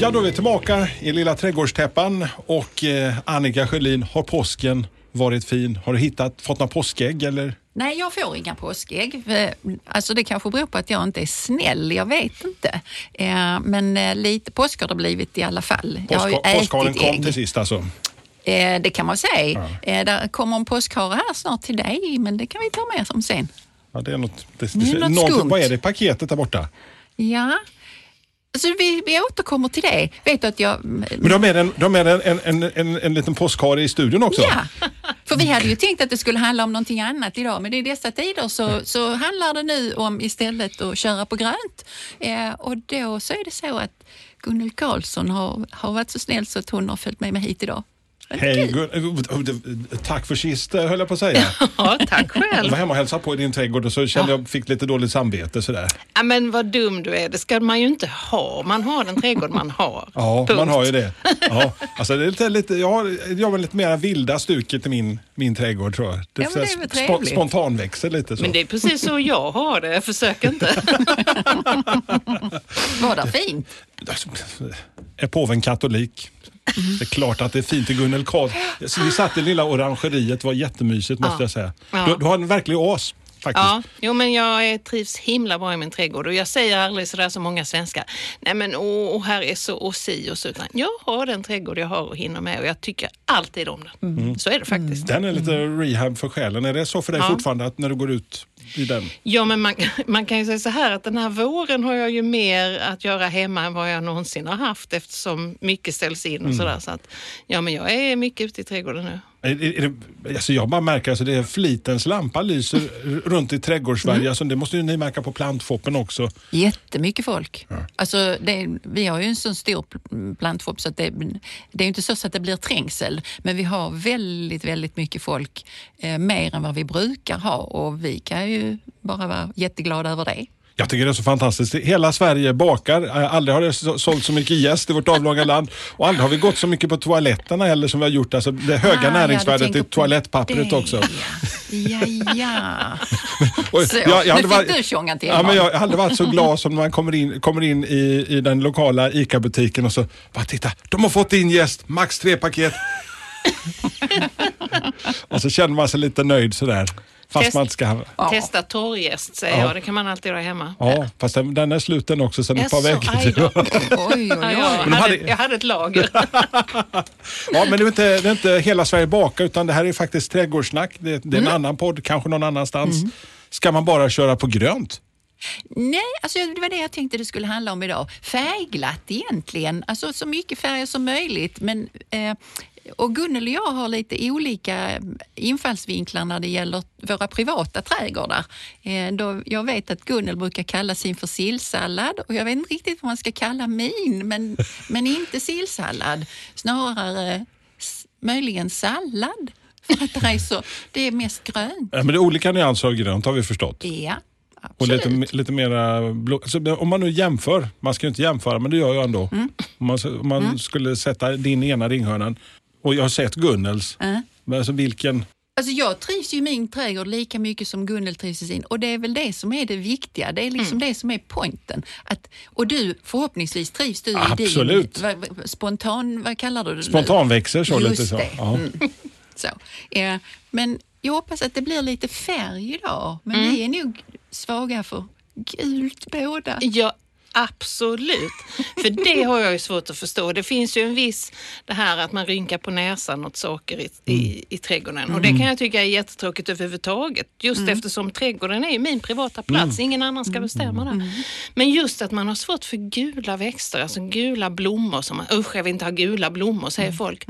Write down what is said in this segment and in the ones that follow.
Ja, då är vi tillbaka i lilla trädgårdstäppan och eh, Annika Sjölin, har påsken varit fin? Har du hittat, fått några påskägg eller? Nej, jag får inga påskägg. Eh, Alltså det kanske beror på att jag inte är snäll, jag vet inte. Eh, Men eh, lite påsk har det blivit i alla fall. jag har påskharen kom ägg. till sist alltså. Det kan man säga. Eh, Där kommer en påskhare här snart till dig, men det kan vi ta med som sen. Ja, det är något, det, Det är något något- skumt. Vad är det i paketet där borta? Ja, alltså vi, vi återkommer till det. Vet att jag... Men de med en, de en, en, en, en, en liten påskhare i studion också? Ja, för vi hade ju tänkt att det skulle handla om någonting annat idag, men i dessa tider så, så handlar det nu om istället att köra på grönt. Eh, och då så är det så att Gunnel Karlsson har, har varit så snäll så att hon har följt med mig hit idag. Det Hej, kul. Gun- eh, tack för sist eh, höll jag på att säga. Ja, tack Jag själv. var hemma och hälsade på i din trädgård och så kände jag fick lite dåligt samvete sådär. Ja, men vad dum du är, det ska man ju inte ha. Man har den trädgård man har. Ja, Punkt. man har ju det. Ja, alltså det är lite, lite, jag har, jag har lite mer vilda stuket i min, min trädgård tror jag. Ja, men det är väl sp- spontanväxer lite så. Men det är precis så jag har det, försök inte. Var det fint? Är påven katolik? Det är klart att det är fint i Gunnel Karl. Så Vi satt i lilla orangeriet, det var jättemysigt måste Ja. jag säga. Du, du har en verklig oas faktiskt. Ja, jo, men jag trivs himla bra i min trädgård och jag säger aldrig sådär som många svenskar. Nej men åh, åh, här är så och si och så. Utan jag har den trädgård jag har och hinner med och jag tycker alltid om den. Mm. Så är det faktiskt. Den är lite rehab för själen. Är det så för dig Ja. fortfarande att när du går ut i den? Ja, men man, man kan ju säga så här att den här våren har jag ju mer att göra hemma än vad jag någonsin har haft eftersom mycket ställs in och sådär. Så att, ja, men jag är mycket ute i trädgården nu. Är, är, det, alltså jag bara märker att alltså det är flitens lampa lyser runt i trädgårdssverige. Mm. Alltså det måste ju ni märka på plantfoppen också. Jättemycket folk. Alltså det, vi har ju en sån stor pl- plantshop så att det, det är inte så att det blir trängsel. Men vi har väldigt, väldigt mycket folk. Eh, mer än vad vi brukar ha och vi kan ju bara vara jätteglada över det. Jag tycker det är så fantastiskt. Hela Sverige bakar. Eh, Aldrig har det så- sålt så mycket jäst i vårt avlånga land. Och aldrig har vi gått så mycket på toaletterna heller som vi har gjort. Alltså det höga Ah, näringsvärdet i toalettpappret också. Ja, ja. Och Så, jag- jag nu varit- fick du tjonga till Ja, men jag har aldrig varit så glad som när man kommer in, kommer in i, i den lokala ICA-butiken och så bara titta, de har fått in jäst, max tre paket. och så känner man sig lite nöjd sådär. Fast Test- man inte ska ha... Ja. Testa torrjäst säger Ja. jag, det kan man alltid göra hemma. Ja, fast den, den är slut den också sen ett par veckor. Oj, oj, Ja, oj. jag, de hade, jag hade ett lager. Ja, men det är, inte, det är inte hela Sverige baka utan det här är faktiskt trädgårdssnack. Det, det är en annan podd, kanske någon annanstans. Ska man bara köra på grönt? Nej, alltså det var det jag tänkte det skulle handla om idag. Färgglatt egentligen, alltså så mycket färger som möjligt. Men, eh, och Gunnel och jag har lite olika infallsvinklar när det gäller våra privata trädgårdar. Eh, då jag vet att Gunnel brukar kalla sin för sillsallad och jag vet inte riktigt vad man ska kalla min, men, men inte sillsallad. Snarare möjligen sallad. För att det är, så, det är mest grönt. Ja, men det är olika nyanser av grönt har vi förstått. Ja, Och absolut. lite, lite mera blå. Alltså, om man nu jämför, man ska ju inte jämföra men det gör jag ändå. Mm. Om man, om man skulle sätta din ena ringhörnan och jag har sett Gunnels. Ja. Men alltså vilken... Alltså jag trivs ju i min trädgård lika mycket som Gunnel trivs i sin och det är väl det som är det viktiga. Det är liksom det som är poängen. Att, och du, förhoppningsvis trivs du i Absolut. din vad- vad- spontan, vad kallar du det? Spontanväxer så Just lite så. det. Ja. Mm. så. Eh, men jag hoppas att det blir lite färg idag. Men Mm. vi är nog svaga för gult båda. Ja, absolut. För det har jag ju svårt att förstå. Det finns ju en viss, det här att man rynkar på näsan åt saker i, i, i trädgården. Och det kan jag tycka är jättetråkigt överhuvudtaget. Just eftersom trädgården är ju min privata plats. Ingen annan ska bestämma där. Men just att man har svårt för gula växter, alltså gula blommor. Som man, Usch, jag vill inte ha gula blommor, säger folk.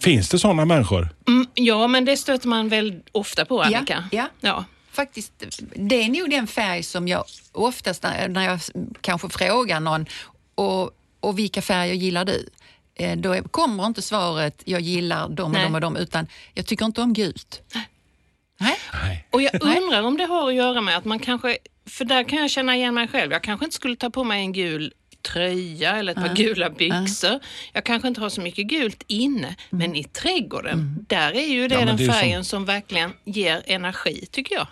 Finns det sådana människor? Mm, ja, men det stöter man väl ofta på, Ja, Annika? ja. ja. Faktiskt, det är nog den färg som jag oftast när, när jag kanske frågar någon och, och vilka färger gillar du? eh, då kommer inte svaret jag gillar dem och Nej. dem och dem, utan jag tycker inte om gult. Nej. Nej. Och jag undrar om det har att göra med att man kanske, för där kan jag känna igen mig själv, jag kanske inte skulle ta på mig en gul tröja eller ett par gula byxor. Jag kanske inte har så mycket gult inne, men i trädgården, där är ju det Ja, den det färgen som verkligen ger energi, tycker jag.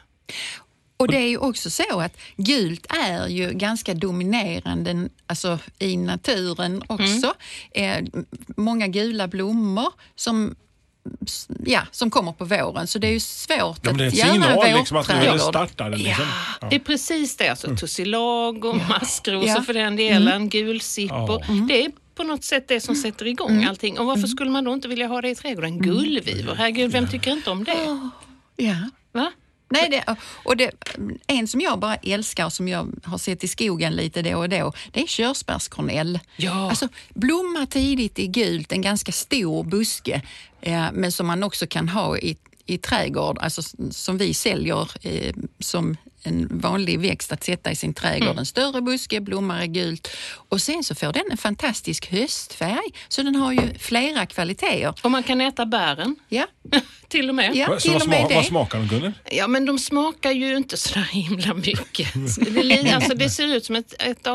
Och det är ju också så att gult är ju ganska dominerande alltså, i naturen också. Eh, m- många gula blommor som, ja, som kommer på våren, så det är ju svårt Ja, men det är en att göra signal en liksom att nu vårträdgård. startade. Liksom. Ja. Det är precis det, alltså tussilago, maskrosor Ja. för den delen, gulsippor. Ja. Det är på något sätt det som sätter igång allting. Och varför skulle man då inte vilja ha det i trädgården? Gullvivor, herregud, vem tycker inte om det? Ja. Va? Nej, det, och det, en som jag bara älskar och som jag har sett i skogen lite då och då, det är körsbärskornell. Ja. Alltså, blommar tidigt i gult, en ganska stor buske, eh, men som man också kan ha i, i trädgård, alltså som vi säljer eh, som en vanlig växt att sätta i sin trädgård. En större buske, blommar i gult och sen så får den en fantastisk höstfärg, så den har ju flera kvaliteter. Och man kan äta bären, Ja, till och med. ja Så till vad, och med sma- det. vad smakar de Gunnel? Ja, men de smakar ju inte så där himla mycket. Det, är alltså, det ser ut som ett, ett uh,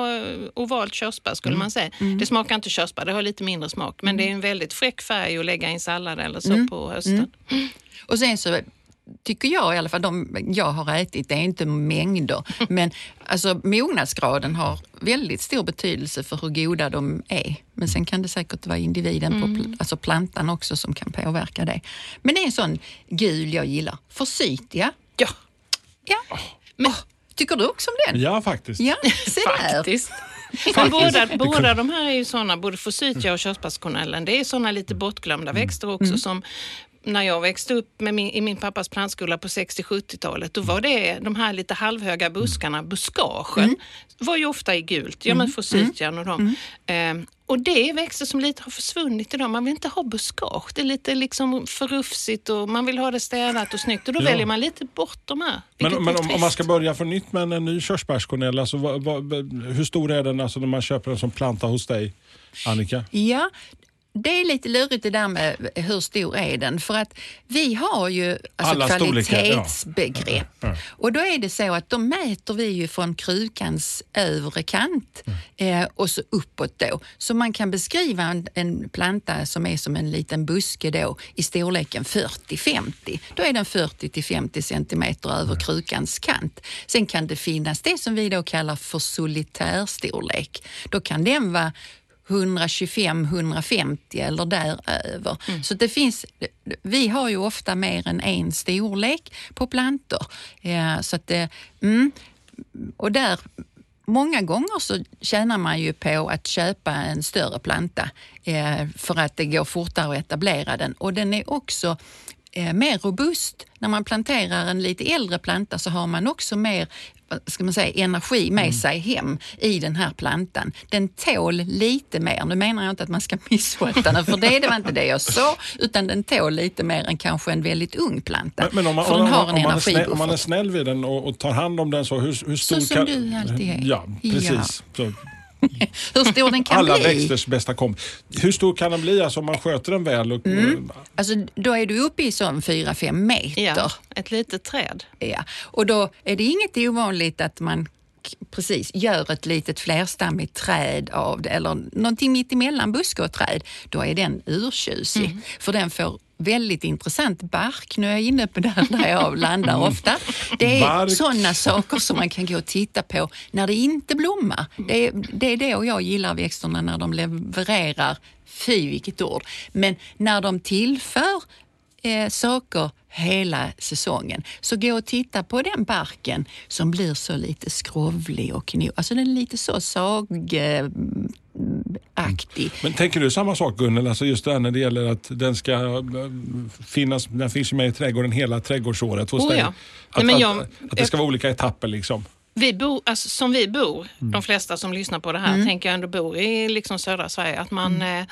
ovalt körsbär skulle man säga. Det smakar inte körsbär, det har lite mindre smak. Men det är en väldigt fräck färg att lägga i en sallad eller så på hösten. Och sen så tycker jag i alla fall, de jag har ätit, det är inte mängder, men alltså mognadsgraden har väldigt stor betydelse för hur goda de är. Men sen kan det säkert vara individen, på pl- alltså plantan också, som kan påverka det. Men det är en sån gul jag gillar. Forsythia. Ja, Ja. Men, tycker du också om den? Ja, faktiskt. Ja, se där. faktiskt. Men båda, båda de här är ju såna, både forsythia och körsbärskornellen, det är såna lite bortglömda växter också som när jag växte upp med min, i min pappas plantskola på 60-70-talet, då var det de här lite halvhöga buskarna, buskagen, var ju ofta i gult. Ja, men forsythian och dem. Ehm, och det är växter som lite har försvunnit idag. Man vill inte ha buskage. Det är lite liksom för rufsigt och man vill ha det städat och snyggt och då Ja. väljer man lite bort de här. Men, men om, om man ska börja för nytt med en ny körsbärskornell, alltså, vad, vad, hur stor är den alltså, när man köper den som planta hos dig, Annika? Ja, det är lite lurigt det där med hur stor är den. För att vi har ju alltså Alla storlekar, ja. kvalitetsbegrepp. Ja. Och då är det så att då mäter vi ju från krukans övre kant eh, och så uppåt då. Så man kan beskriva en, en planta som är som en liten buske då i storleken 40-50. Då är den 40 till 50 centimeter över krukans kant. Sen kan det finnas det som vi då kallar för solitärstorlek. Då kan den vara 125-150 eller däröver. Så det finns, vi har ju ofta mer än en storlek på plantor. Ja, så att det, mm, och där, många gånger så tjänar man ju på att köpa en större planta eh, för att det går fortare att etablera den. Och den är också eh, mer robust. När man planterar en lite äldre planta så har man också mer ska man säga, energi med sig hem i den här plantan. Den tål lite mer. Nu menar jag inte att man ska missköta den, för det, det var inte det jag sa, utan den tål lite mer än kanske en väldigt ung planta. Men, men om, man, för om, den har om, en om, man snäll, om man är snäll vid den och, och tar hand om den så, hur, hur stor som kan... du alltid är. Ja, precis. Så, Hur stor den kan alla bli. växters bästa kom. Hur stor kan den bli alltså, om man sköter den väl? Och, Alltså, då är du uppe i sån 4-5 meter. Ja, ett litet träd. Ja. Och då är det inget ovanligt att man precis gör ett litet flerstammigt träd av det eller någonting mitt emellan buske och träd. Då är den urtjusig för den får väldigt intressant bark. Nu är jag inne på där, där jag landar ofta. Det är sådana saker som man kan gå och titta på när det inte blommar. Det är, det är det och jag gillar växterna när de levererar, fy vilket ord, men när de tillför eh, saker hela säsongen. Så gå och titta på den barken som blir så lite skrovlig och kno. Alltså den är lite så sagaktig. Men tänker du samma sak Gunnel, alltså just det här när det gäller att den ska eh, finnas, den finns med i trädgården hela trädgårdsåret hos Oh dig. ja. Att, Nej, men jag- att, att det ska vara olika etapper liksom. Vi bor, alltså, som vi bor, Mm. de flesta som lyssnar på det här, tänker jag ändå bor i liksom södra Sverige, att man Mm. eh,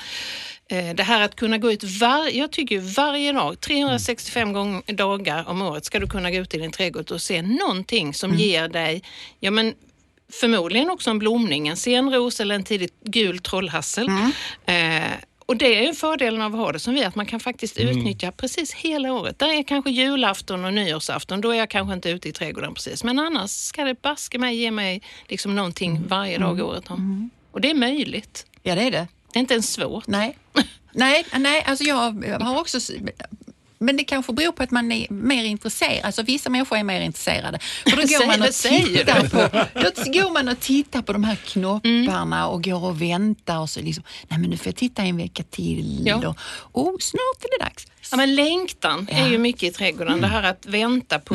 det här att kunna gå ut var, jag tycker varje dag, 365 gång, dagar om året ska du kunna gå ut i din trädgård och se någonting som Mm. ger dig, ja men förmodligen också en blomning, en senros eller en tidigt gul trollhassel. Mm. Eh, Och det är ju fördelen av att ha det som vi, att man kan faktiskt Mm. utnyttja precis hela året. Där är kanske julafton och nyårsafton, då är jag kanske inte ute i trädgården precis. Men annars ska det baske mig ge mig liksom någonting Mm. varje dag året om. Och det är möjligt. Ja, det är det. Det är inte ens svårt. Nej, nej, nej alltså jag har också... Men det kanske beror på att man är mer intresserad. Alltså vissa människor är mer intresserade. För då går man och tittar på, då går man och tittar på de här knopparna och går och väntar och så liksom, nej men nu får jag titta en vecka till Ja. och oh, snart är det dags. Ja, men längtan är ju mycket i trädgården. Det här att vänta på.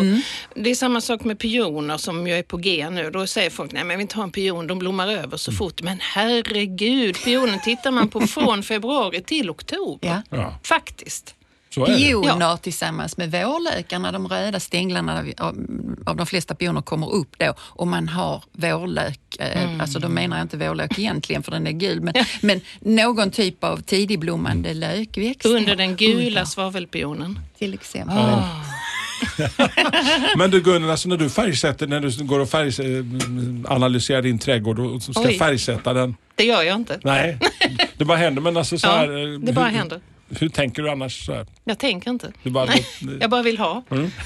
Det är samma sak med pioner som ju är på G nu. Då säger folk, nej men inte ha en pion, de blommar över så fort. Men herregud, pionen tittar man på från februari till oktober. Ja. Ja, Faktiskt. Pioner tillsammans med vårlökarna, de röda stänglarna av, av, de flesta pioner kommer upp då och man har vårlök, eh, alltså då menar jag inte vårlök egentligen för den är gul, men, men någon typ av tidigblommande lökväxt. Under den gula svavelpionen. till exempel. Men du Gunnel, alltså när du färgsätter, när du går och färg, eh, analyserar din trädgård och ska Oj. färgsätta den. Det gör jag inte. Nej, det bara händer. Men alltså så Ja, här, eh, det bara händer. Hur tänker du annars? Så här? Jag tänker inte. Bara, nej, Mm. jag bara vill ha.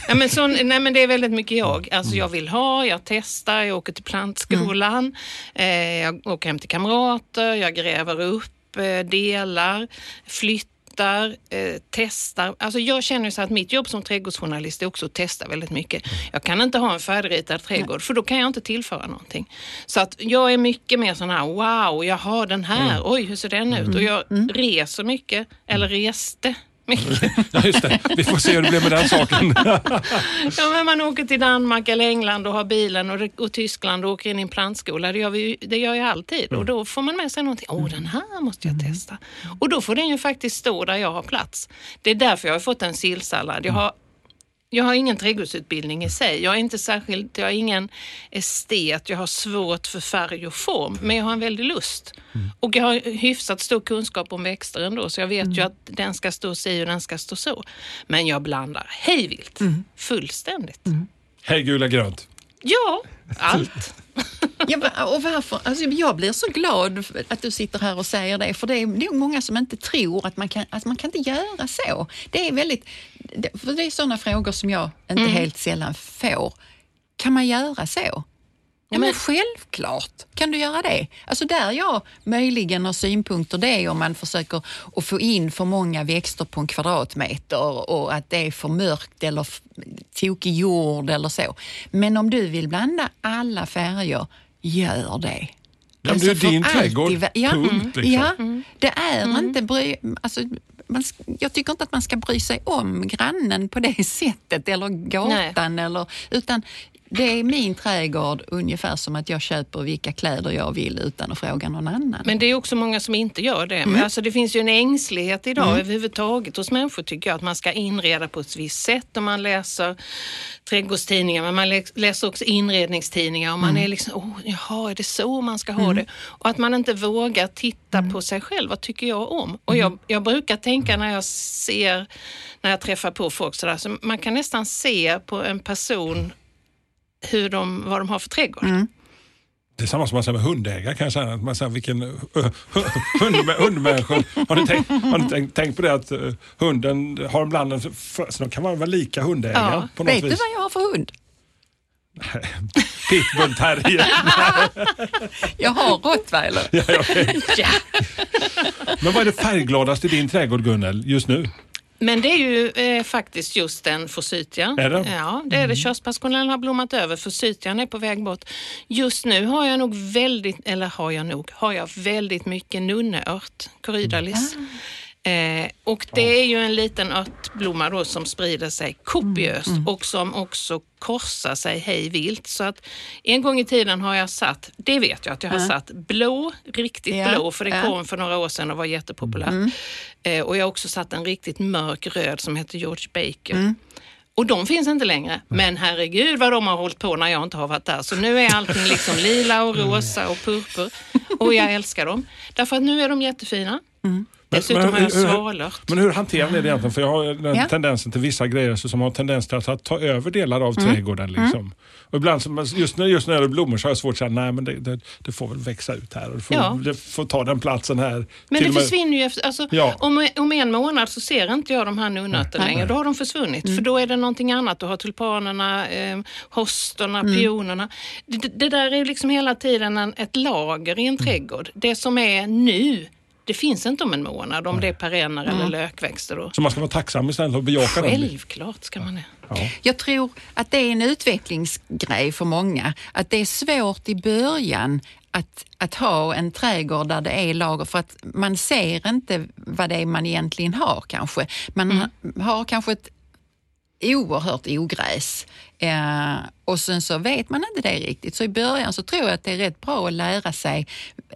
Ja, men så, nej, men det är väldigt mycket jag. Alltså, jag vill ha, jag testar, jag åker till plantskolan, eh, jag åker hem till kamrater, jag gräver upp eh, delar, flyttar, eh, testar. Alltså, jag känner ju så att mitt jobb som trädgårdsjournalist är också att testa väldigt mycket. Jag kan inte ha en färdigritad trädgård för då kan jag inte tillföra någonting. Så att jag är mycket mer sån här, wow, jag har den här, oj hur ser den ut? Och jag reser mycket, eller reste mycket. Ja, just det. Vi får se hur det blir med den saken. Ja, men man åker till Danmark eller England och har bilen och, och Tyskland och åker in i en plantskola. Det gör, vi, det gör jag alltid. Och då får man med sig någonting. Åh, den här måste jag testa. Och då får den ju faktiskt stå där jag har plats. Det är därför jag har fått en sillsallad. Jag har jag har ingen trädgårdsutbildning i sig. Jag är inte särskilt, jag är ingen estet. Jag har svårt för färg och form, men jag har en väldig lust. Och jag har hyfsat stor kunskap om växter ändå, så jag vet ju att den ska stå si och den ska stå så. Men jag blandar hejvilt, fullständigt. Hej gula grönt. Ja, allt. Ja, och varför? Alltså, jag blir så glad för att du sitter här och säger det, för det är nog många som inte tror att man kan, att man kan inte göra så. Det är väldigt, för det är sådana frågor som jag inte helt sällan får. Kan man göra så? Ja, men självklart kan du göra det. Alltså där jag möjligen har synpunkter det är om man försöker att få in för många växter på en kvadratmeter och att det är för mörkt eller tokig jord eller så. Men om du vill blanda alla färger, gör det. Ja, men det är för din trädgård. Ja, Punkt, liksom. ja det är inte bry... Alltså, man, jag tycker inte att man ska bry sig om grannen på det sättet eller gatan. Eller, utan det är min trädgård ungefär som att jag köper vilka kläder jag vill utan att fråga någon annan. Men det är också många som inte gör det. Men Alltså det finns ju en ängslighet idag överhuvudtaget hos människor tycker jag att man ska inreda på ett visst sätt om man läser trädgårdstidningar men man lä- läser också inredningstidningar och man är liksom, oh, jaha, är det så man ska ha det? Och att man inte vågar titta på sig själv, vad tycker jag om? Och jag, jag brukar tänka när jag ser, när jag träffar på folk sådär, så man kan nästan se på en person hur de, vad de har för trädgård. Det är samma som man säger med hundägare kan jag säga. Man säger vilken uh, hund, hundmänniskor. Har ni, tänkt, har ni tänkt, tänkt på det att uh, hunden har ibland en, så de kan vara lika hundägare Ja. på något Vet du vis. vad jag har för hund? Pitbull terrier. Jag har rottweiler. ja, ja. Men vad är det färggladaste i din trädgård Gunnel just nu? Men det är ju eh, faktiskt just den forsythia. Är det? Ja, det är det. Körsbärspassionellen har blommat över, forsythian är på väg bort. Just nu har jag nog väldigt, eller har jag nog, har jag väldigt mycket nunneört, corydalis. Eh, och det är ju en liten örtblomma då som sprider sig kopiöst och som också korsar sig hej vilt. Så att en gång i tiden har jag satt, det vet jag att jag har satt blå, riktigt Ja, blå, för det kom för några år sedan och var jättepopulärt. Eh, och jag har också satt en riktigt mörk röd som heter George Baker. Och de finns inte längre. Men herregud vad de har hållit på när jag inte har varit där. Så nu är allting liksom lila och rosa och purpur. Och jag älskar dem. Därför att nu är de jättefina. Dessutom har jag svalört. Men hur hanterar ni det egentligen? För jag har den Ja. tendensen till vissa grejer så som har tendens till att, ta över delar av Mm. trädgården. Liksom. Och ibland, just när, just när det gäller blommor så har jag svårt att säga nej men det, det, det får väl växa ut här och det får, Ja. det får ta den platsen här. Men Till det försvinner ju efter, alltså, Ja. om, om en månad så ser inte jag de här nunnötterna längre. Då har de försvunnit. För då är det någonting annat. Du har tulpanerna, eh, hosterna, pionerna. Det, det- där är ju liksom hela tiden en, ett lager i en trädgård. Det som är nu, det finns inte om en månad. Om det är perenner eller lökväxter. Då. Så man ska vara tacksam istället och bejaka dem. Självklart ska man det. Jag tror att det är en utvecklingsgrej för många. Att det är svårt i början att, att ha en trädgård där det är lager för att man ser inte vad det är man egentligen har kanske. Man ha- har kanske ett oerhört ogräs eh, och sen så vet man inte det riktigt. Så i början så tror jag att det är rätt bra att lära sig.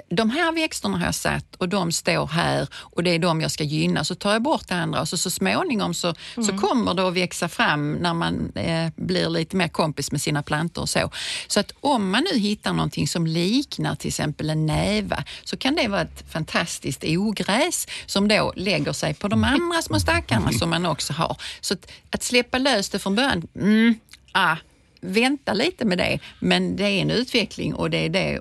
De här växterna har jag satt och de står här och det är de jag ska gynna. Så tar jag bort det andra och så, så småningom så, så kommer det att växa fram när man eh, blir lite mer kompis med sina plantor och så. Så att om man nu hittar någonting som liknar till exempel en näva så kan det vara ett fantastiskt ogräs som då lägger sig på de andra små stackarna som man också har. Så att, att släppa lös det från början, mm, ah, vänta lite med det. Men det är en utveckling och det är det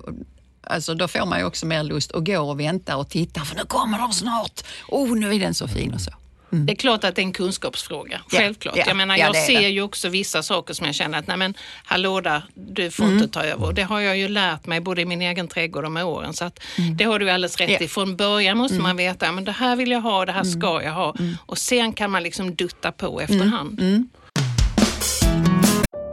Alltså då får man ju också mer lust att gå och vänta och titta för nu kommer de snart. Oh, nu är den så fin och så. Det är klart att det är en kunskapsfråga. Ja, Självklart. ja, jag menar, ja, jag ser det. ju också vissa saker som jag känner att nej men hallå där, du får Mm. inte ta över. Och det har jag ju lärt mig både i min egen trädgård och med åren. Så att det har du alldeles rätt Mm. Mm. i. Från början måste man veta, men det här vill jag ha, det här ska jag ha. Och sen kan man liksom dutta på efterhand.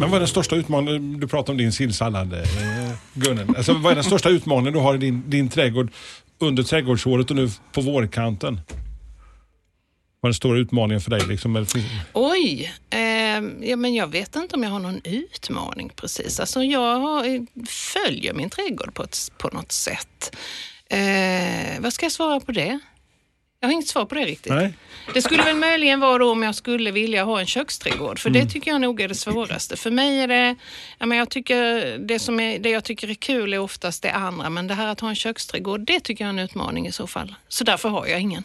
Men vad är den största utmaningen? Du pratar om din sillsallad, eh, Alltså, vad är den största utmaningen du har i din, din trädgård under trädgårdsåret och nu på vårkanten? Vad är den stora utmaningen för dig? Liksom? Oj, Eh, ja, men jag vet inte om jag har någon utmaning precis. Alltså jag eh, följer min trädgård på, ett, på något sätt. Eh, vad ska jag svara på det? Jag har inget svar på det riktigt. Nej? Det skulle väl möjligen vara då om jag skulle vilja ha en köksträdgård, för det tycker jag nog är det svåraste. För mig är det, ja, men jag tycker, det, som är, det jag tycker är kul är oftast det andra, men det här att ha en köksträdgård, det tycker jag är en utmaning i så fall. Så därför har jag ingen.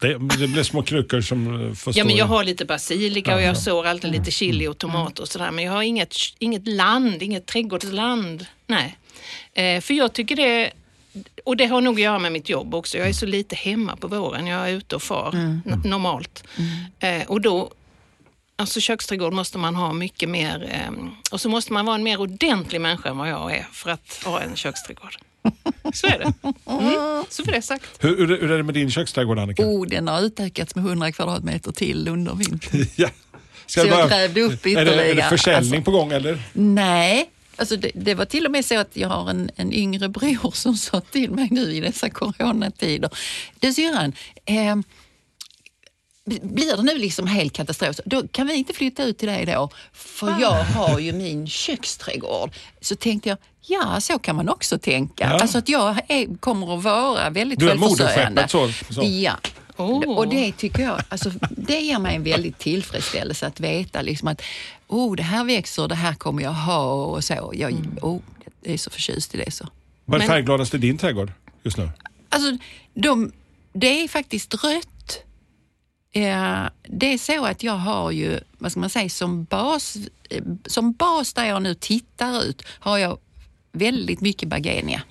Det, det blir små krukor som eh, får Ja, men jag har lite basilika och jag sår alltid lite chili och tomat och sådär. Men jag har inget, inget land, inget trädgårdsland. Nej. Eh, för jag tycker det, och det har nog att göra med mitt jobb också. Jag är så lite hemma på våren. Jag är ute och far n- normalt. Eh, och då, alltså köksträdgård måste man ha mycket mer, eh, och så måste man vara en mer ordentlig människa än vad jag är för att ha en köksträdgård. Så är det. Mm. Så för det sagt. Hur, hur, hur är det med din köksträdgård Annika? Oh, den har utökats med 100 kvadratmeter till under vintern. Ja. Ska Så jag bara- grävde upp är det, är ytterligare. det försäljning Alltså- på gång eller? Nej, alltså det, det var till och med så att jag har en, en yngre bror som sa till mig nu i dessa coronatider. Du syrran, eh, blir det nu liksom helt katastrof, då kan vi inte flytta ut till dig då, för jag har ju min köksträdgård. Så tänkte jag, ja så kan man också tänka. Ja. Alltså att jag är, kommer att vara väldigt Du är självförsörjande. moderskeppet, så- så. Ja. Oh. Och det tycker jag, alltså, det ger mig en väldig tillfredsställelse att veta liksom att oh, det här växer, det här kommer jag ha och så. Jag, oh, jag är så förtjust i det. så. Vad är färggladast i din trädgård just nu? Alltså, de, det är faktiskt rött. Eh, det är så att jag har ju, vad ska man säga, som bas, eh, som bas där jag nu tittar ut har jag väldigt mycket Bergenia.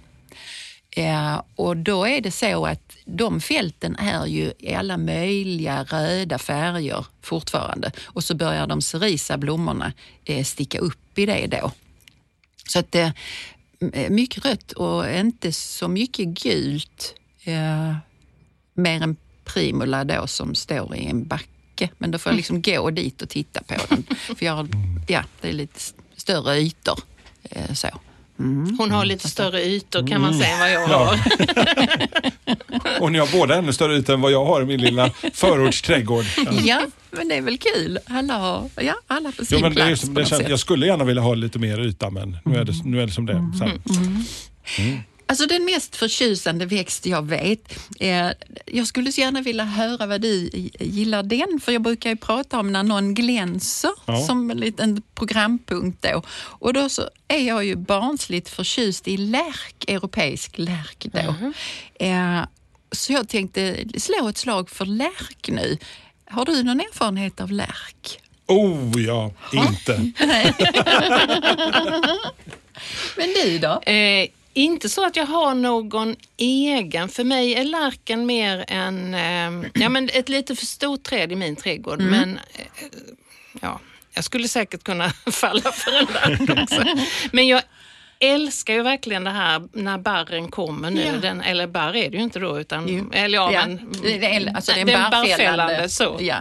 Eh, och då är det så att de fälten är ju i alla möjliga röda färger fortfarande. Och så börjar de cerisa blommorna eh, sticka upp i det då. Så att, eh, eh, mycket rött och inte så mycket gult. Mer än primula då som står i en backe. Men då får jag liksom gå dit och titta på den. För jag, ja, det är lite större ytor. Så. Mm. Hon har lite större ytor kan man säga än vad jag Ja. har. Och ni har båda ännu större yta än vad jag har i min lilla förortsträdgård. Ja. Men det är väl kul. Alla har ja, alla på sin Jo, men det är, plats. det något känns, jag skulle gärna vilja ha lite mer yta men nu är det, nu är det som det är. Så här. Alltså den mest förtjusande växt jag vet. Eh, jag skulle så gärna vilja höra vad du gillar den, för jag brukar ju prata om när någon glänser Ja. som en liten programpunkt då. Och då så är jag ju barnsligt förtjust i lärk, europeisk lärk då. Eh, så jag tänkte slå ett slag för lärk nu. Har du någon erfarenhet av lärk? Oh ja, inte. Men du då? Eh, inte så att jag har någon egen. För mig är lärken mer en, eh, ja, men ett lite för stort träd i min trädgård. Men eh, ja, jag skulle säkert kunna falla för en lärk också. Men jag älskar ju verkligen det här när barren kommer nu. Ja. Den, eller barr är det ju inte då, utan, Jo. eller ja, Ja, men det är- alltså det är en barrfällande, så. Ja.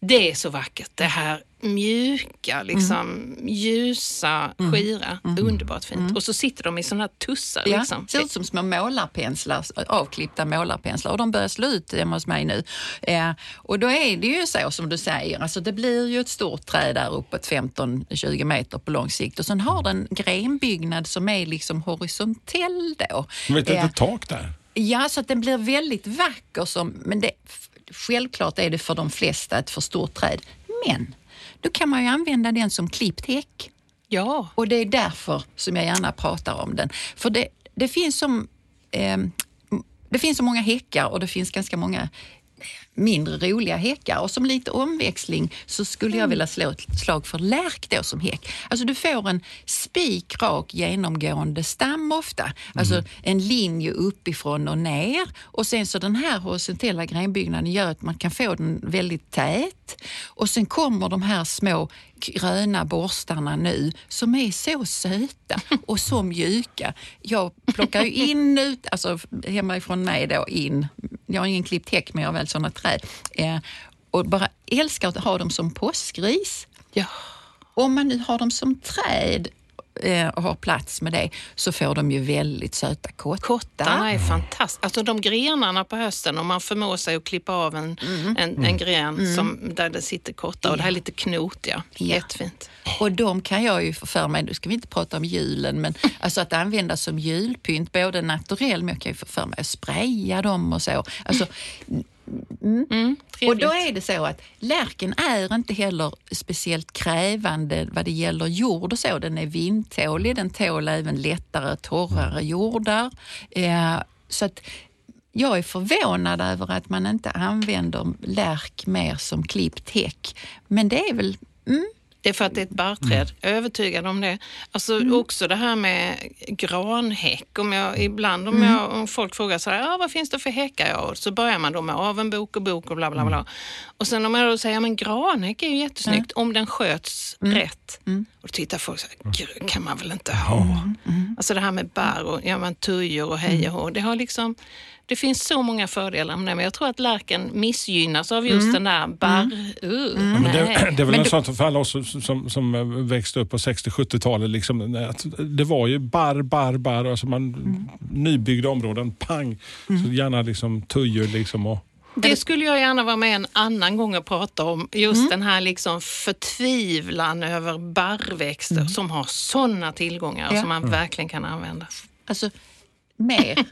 Det är så vackert. Det här mjuka, liksom, Mm. ljusa, skira. Underbart fint. Och så sitter de i såna här tussar. Ja, Liksom. ser ut som små målarpenslar, avklippta målarpenslar och de börjar slå ut hemma hos mig nu. Eh, och då är det ju så som du säger, alltså det blir ju ett stort träd där uppåt 15-20 meter på lång sikt och sen har den grenbyggnad som är liksom horisontell då. Med ett Eh, litet tak där. Ja, så att den blir väldigt vacker. Som, men det, självklart är det för de flesta ett för stort träd. Men då kan man ju använda den som klippt häck. Ja. Och det är därför som jag gärna pratar om den. För det, det finns som ehm, det finns så många häckar och det finns ganska många mindre roliga häckar. Och som lite omväxling så skulle jag vilja slå ett slag för lärk då som häck. Alltså du får en spikrak genomgående stam ofta, alltså en linje uppifrån och ner. Och sen så den här horisontella grenbyggnaden gör att man kan få den väldigt tät. Och sen kommer de här små gröna borstarna nu som är så söta och så mjuka. Jag plockar ju in ut, alltså hemifrån mig då in, jag har ingen klippt häck men jag har väl sådana träd eh, och bara älskar att ha dem som påskris. Ja. Om man nu har dem som träd eh, och har plats med det så får de ju väldigt söta kottar. Kottarna är fantastiska. Alltså de grenarna på hösten, om man förmår sig att klippa av en, en, en gren som, där det sitter kottar och det här är lite knotiga. Ja. Jättefint. Och de kan jag ju få för mig, nu ska vi inte prata om julen, men alltså att använda som julpynt, både naturell, men jag kan ju få för mig att spraya dem och så. Alltså, Mm, och då är det så att lärken är inte heller speciellt krävande vad det gäller jord och så. Den är vindtålig, den tål även lättare, torrare jordar. Eh, så att jag är förvånad över att man inte använder lärk mer som klippt häck. Men det är väl... Mm, Det är för att det är ett barrträd. Jag är övertygad om det. Alltså också det här med granhäck. Om jag, ibland om, jag, om folk frågar så här, ah, vad finns det för häckar? Ja, så börjar man då med avenbok och bok och bla bla bla. Och sen om jag då säger, ja, men granhäck är ju jättesnyggt om den sköts rätt. Och då tittar folk så här, "Gud, kan man väl inte ha? Alltså det här med barr och ja, men tujor och hej och hå. Det har liksom det finns så många fördelar med det, men jag tror att lärken missgynnas av just den där barr... Uh, men det, det är väl Men en du- sånt för alla oss som, som, som växte upp på 60-70-talet. Liksom, att det var ju barr, barr, barr. Alltså man, Nybyggda områden, pang. Så gärna liksom tujor liksom och Det skulle jag gärna vara med en annan gång och prata om. Just den här liksom förtvivlan över barrväxter som har sådana tillgångar Ja. som man verkligen kan använda. alltså, mer.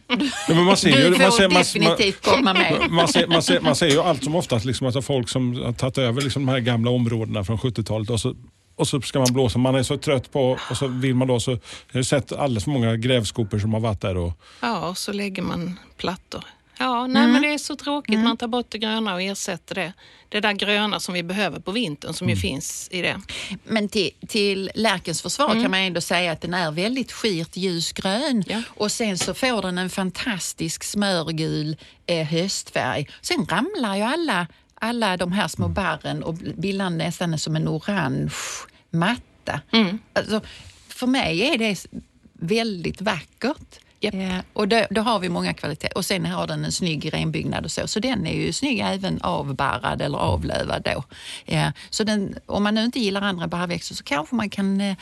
Ja, men man ser Du ju, får man ser, man, definitivt komma med. man, man, ser, man, ser, man ser ju allt som oftast liksom, alltså folk som har tagit över liksom, de här gamla områdena från 70-talet och så, och så ska man blåsa. Man är så trött på och så vill man då så. Jag har sett alldeles för många grävskopor som har varit där. Och, Ja, och så lägger man plattor. Ja, nej men det är så tråkigt. Man tar bort det gröna och ersätter det. Det där gröna som vi behöver på vintern som ju finns i det. Men till, till lärkens försvar kan man ändå säga att den är väldigt skirt ljusgrön Ja. och sen så får den en fantastisk smörgul eh, höstfärg. Sen ramlar ju alla, alla de här små barren och bildar nästan som en orange matta. Alltså, för mig är det väldigt vackert. Eh, och då, då har vi många kvaliteter. Och sen har den en snygg renbyggnad och så. Så den är ju snygg även avbarrad eller avlövad då. Eh, så den, om man nu inte gillar andra barrväxter så kanske man kan eh,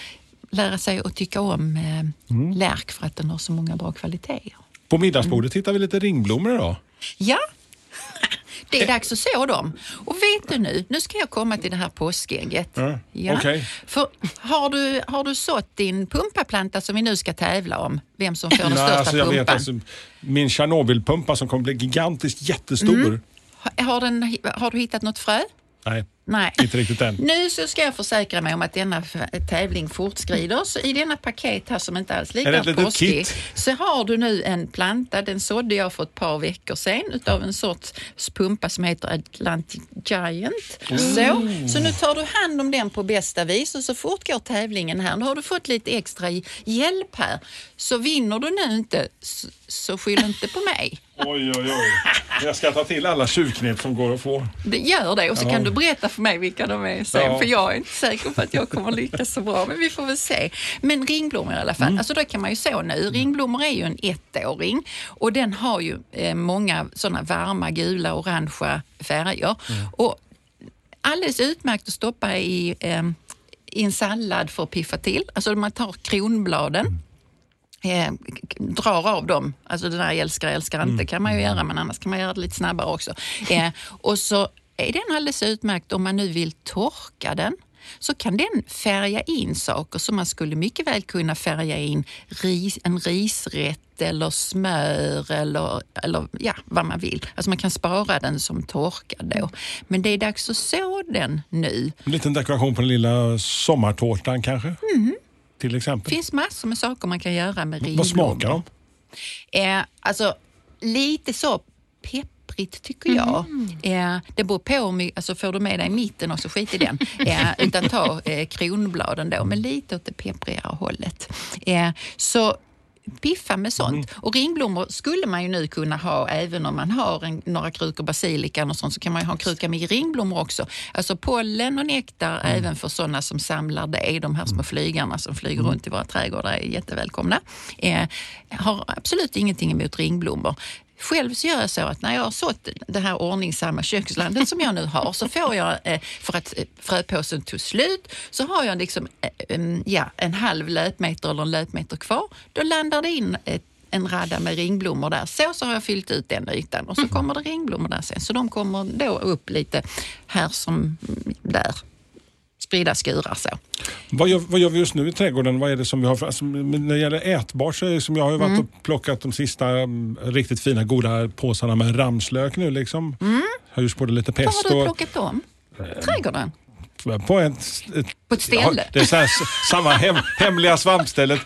lära sig att tycka om eh, lärk för att den har så många bra kvaliteter. På middagsbordet hittar vi lite ringblommor idag. Ja, det är dags att så dem. Och vet du nu, nu ska jag komma till det här påskägget. Ja, okej. För har du, har du sått din pumpaplanta som vi nu ska tävla om? Vem som får den största alltså jag vet, pumpan? alltså, min Tjernobylpumpa som kommer bli gigantiskt jättestor. Har, har, den, har du hittat något frö? Nej, Nej. inte riktigt än. Nu så ska jag försäkra mig om att denna tävling fortskrider. Så I denna paket här som inte alls liknar påskig så har du nu en planta. Den sådde jag för ett par veckor sedan utav en sorts pumpa som heter Atlantic Giant. Så, så nu tar du hand om den på bästa vis och så fortgår tävlingen här. Nu har du fått lite extra hjälp här. Så vinner du nu inte så, så skyll inte på mig. Oj, oj, oj. Jag ska ta till alla tjuvknep som går att få. Det gör det och så Ja. kan du berätta för mig vilka de är sen. Ja. För jag är inte säker på att jag kommer lyckas så bra, men vi får väl se. Men ringblommor i alla fall, alltså då kan man ju så nu. Ringblommor är ju en ettåring och den har ju eh, många sådana varma gula, orangea färger. Och alldeles utmärkt att stoppa i, eh, i en sallad för att piffa till. Alltså man tar kronbladen eh, drar av dem. Alltså det där älskar, älskar inte kan man ju göra, men annars kan man göra det lite snabbare också. Eh, och så är den alldeles utmärkt om man nu vill torka den så kan den färga in saker som man skulle mycket väl kunna färga in ris, en risrätt eller smör eller, eller ja, vad man vill. Alltså man kan spara den som torkad då. Men det är dags att så den nu. En liten dekoration på den lilla sommartårtan kanske? Till exempel. Det finns massor med saker man kan göra med Vad ringblommor. smakar de? Eh, alltså lite så pepprigt tycker jag. Eh, det beror på, mycket- alltså får du med dig mitten och så skit i den. Eh, utan ta eh, kronbladen då, men lite åt det pepprigare hållet. Eh, så piffa med sånt. Och ringblommor skulle man ju nu kunna ha även om man har en, några krukor basilika och sånt så kan man ha en kruka med ringblommor också. Alltså pollen och nektar även för sådana som samlar det. De här små flygarna som flyger runt i våra trädgårdar är jättevälkomna. Eh, har absolut ingenting emot ringblommor. Själv så gör jag så att när jag har sått det här ordningsamma kökslandet som jag nu har så får jag, eh, för att eh, fröpåsen tog slut, så har jag liksom eh, ja, en halv löpmeter eller en löpmeter kvar. Då landar det in en radda med ringblommor där. Så, så har jag fyllt ut den ytan och så kommer det ringblommor där sen. Så de kommer då upp lite här som mm, där. Spridda skurar så. Vad gör, vad gör vi just nu i trädgården? Vad är det som vi har för, alltså, när det gäller ätbart så är det som jag har ju varit Mm. och plockat de sista mm, riktigt fina goda påsarna med ramslök nu liksom. Har gjort både lite Vad pesto Mm. har du plockat dem? Trädgården? på ett, ett, På ett ställe? Ja, det är så här, samma hem, hemliga svampstället.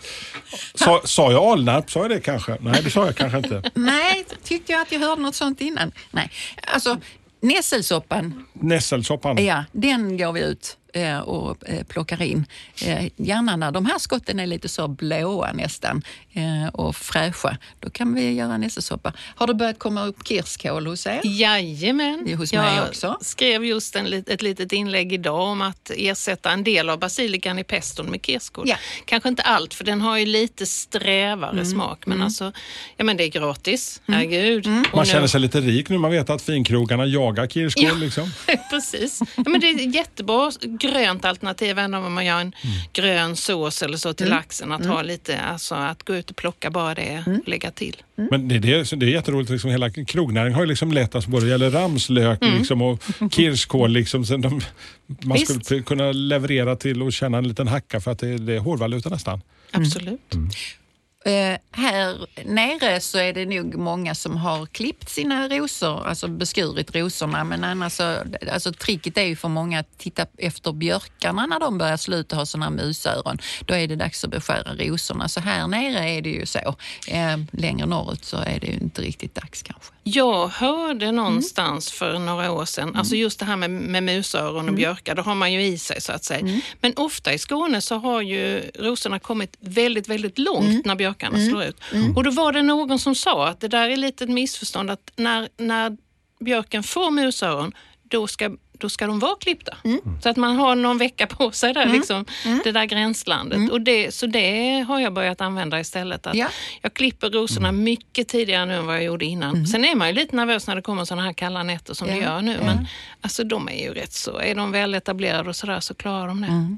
Sa, sa jag Alnarp? Sa jag det kanske? Nej, det sa jag kanske inte. Nej, tyckte jag att jag hörde något sånt innan. Nej, alltså nässelsoppan Nässelsoppan. Ja, den går vi ut eh, och eh, plockar in. Eh, gärna när de här skotten är lite så blåa nästan eh, och fräscha. Då kan vi göra nässelsoppa. Har det börjat komma upp kirskål hos er? Jajamän. Det är hos jag mig också. skrev just en, ett litet inlägg idag om att ersätta en del av basilikan i peston med kirskål. Ja. Kanske inte allt, för den har ju lite strävare smak. Men alltså, ja men det är gratis. Herregud. Och Man nu- känner sig lite rik nu. Man vet att finkrogarna jagar kirskål. Ja. Liksom. Precis. Ja, men det är jättebra grönt alternativ även om man gör en grön sås eller så till laxen. Att ha lite, alltså att gå ut och plocka bara det och lägga till. Men det, det, är- det är jätteroligt. Liksom, hela krognäringen har ju liksom lett oss både det gäller ramslök liksom, och kirskål. Liksom, så de, man Visst. skulle kunna leverera till och tjäna en liten hacka för att det, det är hårdvaluta nästan. Absolut. Eh, här nere så är det nog många som har klippt sina rosor, alltså beskurit rosorna. Men annars så, alltså tricket är ju för många att titta efter björkarna när de börjar sluta ha här musöron. Då är det dags att beskära rosorna. Så här nere är det ju så. Eh, längre norrut så är det ju inte riktigt dags kanske. Jag hörde någonstans för några år sedan, alltså just det här med, med musöron och björkar, det har man ju i sig så att säga. Men ofta i Skåne så har ju rosorna kommit väldigt, väldigt långt när björkarna slår ut. Och då var det någon som sa att det där är lite ett missförstånd att när, när björken får musöron då ska, då ska de vara klippta. Så att man har någon vecka på sig där, liksom, det där gränslandet. Och det, så det har jag börjat använda istället. Att Ja. Jag klipper rosorna mycket tidigare nu än vad jag gjorde innan. Sen är man ju lite nervös när det kommer sådana här kalla nätter som Ja. det gör nu. Men alltså, de är ju rätt så, är de väl etablerade och sådär så klarar de det.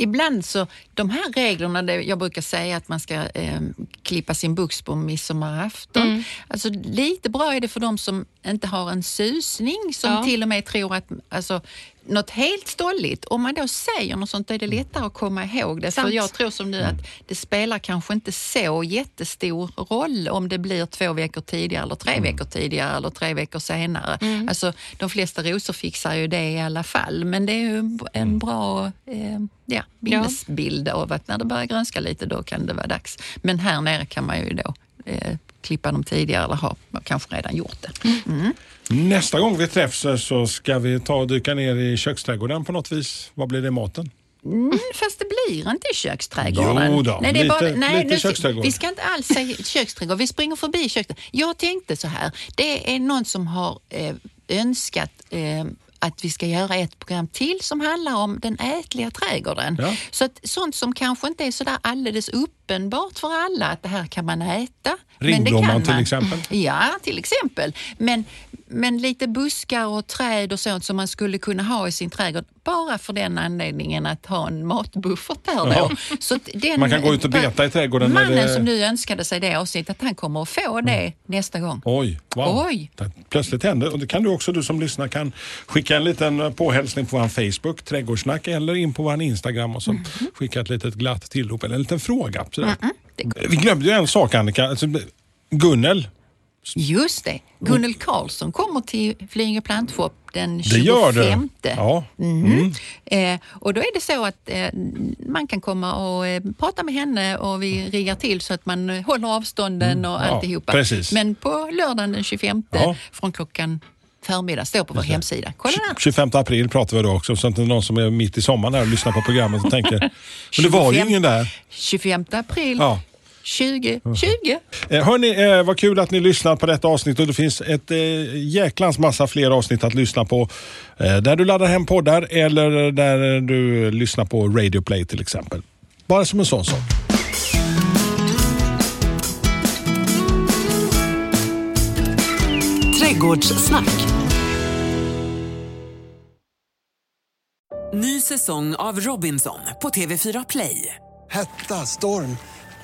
Ibland så, de här reglerna, det, jag brukar säga att man ska eh, klippa sin bux på midsommarafton. Mm. Alltså, lite bra är det för de som inte har en susning, som Ja. till och med tror att alltså, något helt stolligt. Om man då säger något sånt är det lättare att komma ihåg det. Sant. För jag tror som du att det spelar kanske inte så jättestor roll om det blir två veckor tidigare eller tre veckor tidigare eller tre veckor senare. Alltså, de flesta rosor fixar ju det i alla fall. Men det är ju en bra eh, ja, minnesbild av att när det börjar grönska lite då kan det vara dags. Men här nere kan man ju då eh, klippa dem tidigare eller ha kanske redan gjort det. Mm. Nästa gång vi träffs så ska vi ta och dyka ner i köksträdgården på något vis. Vad blir det maten? Mm, fast det blir inte i köksträdgården. Jo då, nej, det är lite- bara, nej, lite nu- köksträdgård. Vi ska inte alls säga köksträdgård. Vi springer förbi köksträdgård. Jag tänkte så här. Det är någon som har eh, önskat eh, att vi ska göra ett program till som handlar om den ätliga trädgården. Ja. Så att sånt som kanske inte är så där alldeles uppenbart för alla att det här kan man äta. Ringblomman till exempel. Ja, till exempel. Men, men lite buskar och träd och sånt som man skulle kunna ha i sin trädgård bara för den anledningen att ha en matbuffert där Ja. då. Så den, Man kan gå ut och beta i trädgården Mannen det- som nu önskade sig det avsnittet, han kommer att få det nästa gång. Oj, wow. Oj. Det plötsligt händer. Och det kan du också, du som lyssnar, kan skicka en liten påhälsning på vår Facebook, Trädgårdssnack, eller in på vår Instagram och så Mhm. skicka ett litet glatt tillrop eller en liten fråga. Sådär. Vi glömde ju en sak Annika. Alltså, Gunnel, Just det. Gunnel Karlsson kommer till Flyinge plantshop den det 25. gör det. Ja. Mhm. Eh, och då är det så att eh, man kan komma och eh, prata med henne och vi riggar till så att man eh, håller avstånden och Mm. Ja, alltihopa. precis. Men på lördagen den 25 Ja. från klockan förmiddag, står på vår hemsida. Kolla där. 25 april pratar vi då också, så att det är någon som är mitt i sommaren här och lyssnar på programmet och tänker, men det var ju 25 ingen där. 25 april Ja. 2020. Eh, Hörni, eh, vad kul att ni lyssnar på detta avsnitt och det finns ett eh, jäklans massa fler avsnitt att lyssna på. Eh, där du laddar hem poddar eller där du lyssnar på Radio Play till exempel. Bara som en sån sak. Trädgårdssnack. Ny säsong av Robinson på TV4 Play. Hetta, storm,